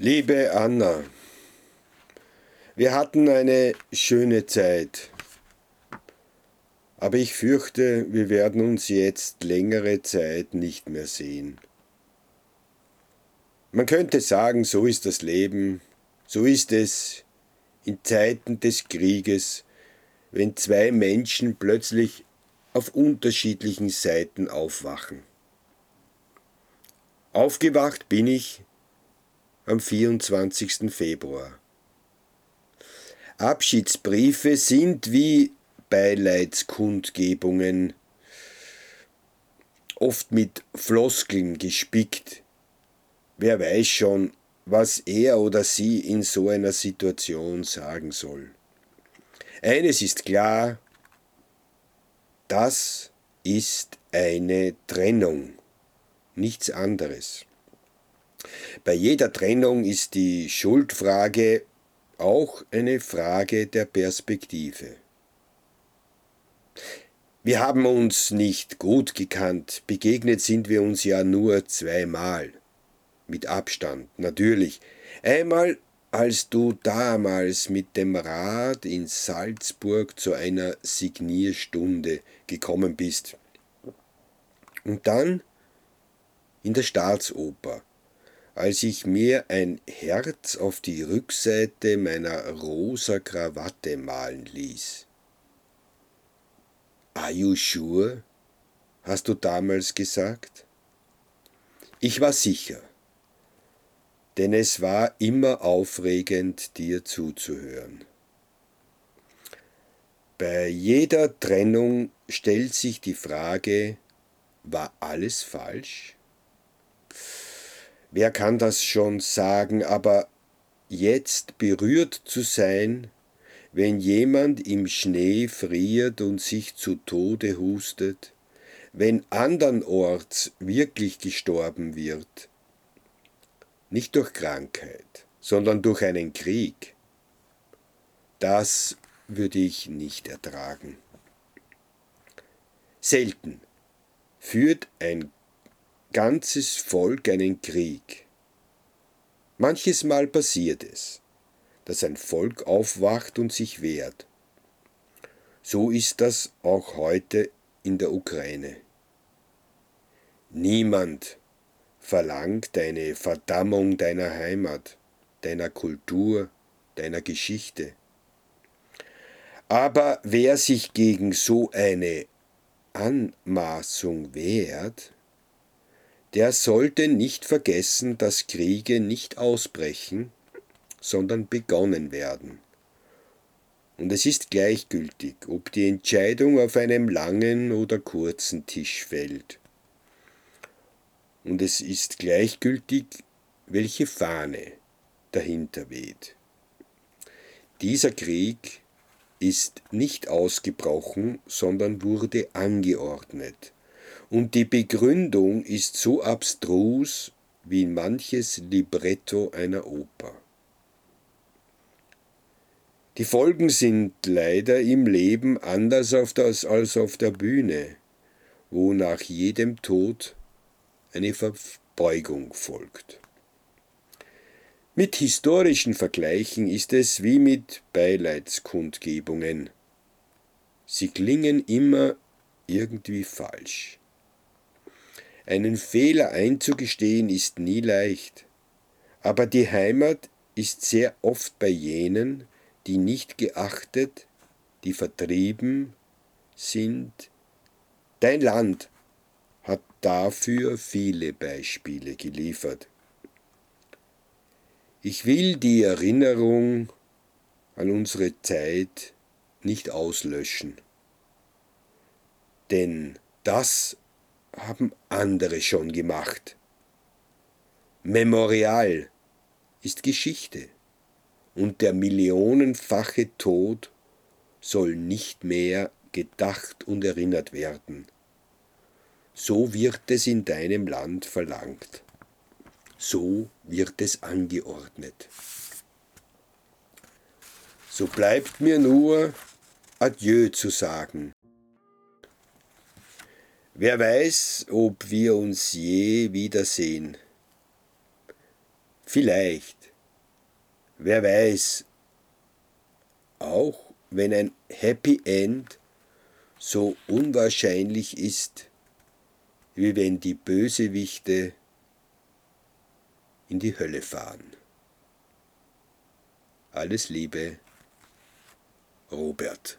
Liebe Anna, wir hatten eine schöne Zeit, aber ich fürchte, wir werden uns jetzt längere Zeit nicht mehr sehen. Man könnte sagen, so ist das Leben, so ist es in Zeiten des Krieges, wenn zwei Menschen plötzlich auf unterschiedlichen Seiten aufwachen. Aufgewacht bin ich am 24. Februar. Abschiedsbriefe sind wie Beileidskundgebungen, oft mit Floskeln gespickt. Wer weiß schon, was er oder sie in so einer Situation sagen soll. Eines ist klar, das ist eine Trennung, nichts anderes. Bei jeder Trennung ist die Schuldfrage auch eine Frage der Perspektive. Wir haben uns nicht gut gekannt, begegnet sind wir uns ja nur zweimal. Mit Abstand, natürlich. Einmal, als du damals mit dem Rad in Salzburg zu einer Signierstunde gekommen bist. Und dann in der Staatsoper, als ich mir ein Herz auf die Rückseite meiner rosa Krawatte malen ließ. Are you sure? hast du damals gesagt? Ich war sicher, denn es war immer aufregend, dir zuzuhören. Bei jeder Trennung stellt sich die Frage, war alles falsch? Wer kann das schon sagen, aber jetzt berührt zu sein, wenn jemand im Schnee friert und sich zu Tode hustet, wenn andernorts wirklich gestorben wird, nicht durch Krankheit, sondern durch einen Krieg, das würde ich nicht ertragen. Selten führt ein ganzes Volk einen Krieg. Manches Mal passiert es, dass ein Volk aufwacht und sich wehrt. So ist das auch heute in der Ukraine. Niemand verlangt eine Verdammung deiner Heimat, deiner Kultur, deiner Geschichte. Aber wer sich gegen so eine Anmaßung wehrt, der sollte nicht vergessen, dass Kriege nicht ausbrechen, sondern begonnen werden. Und es ist gleichgültig, ob die Entscheidung auf einem langen oder kurzen Tisch fällt. Und es ist gleichgültig, welche Fahne dahinter weht. Dieser Krieg ist nicht ausgebrochen, sondern wurde angeordnet und die Begründung ist so abstrus wie manches Libretto einer Oper. Die Folgen sind leider im Leben anders als auf der Bühne, wo nach jedem Tod eine Verbeugung folgt. Mit historischen Vergleichen ist es wie mit Beileidskundgebungen. Sie klingen immer irgendwie falsch. Einen Fehler einzugestehen ist nie leicht, aber die Heimat ist sehr oft bei jenen, die nicht geachtet, die vertrieben sind. Dein Land hat dafür viele Beispiele geliefert. Ich will die Erinnerung an unsere Zeit nicht auslöschen, denn das haben andere schon gemacht. Memorial ist Geschichte und der millionenfache Tod soll nicht mehr gedacht und erinnert werden. So wird es in deinem Land verlangt. So wird es angeordnet. So bleibt mir nur Adieu zu sagen Wer weiß, ob wir uns je wiedersehen. Vielleicht, wer weiß, auch wenn ein Happy End so unwahrscheinlich ist, wie wenn die Bösewichte in die Hölle fahren. Alles Liebe, Robert.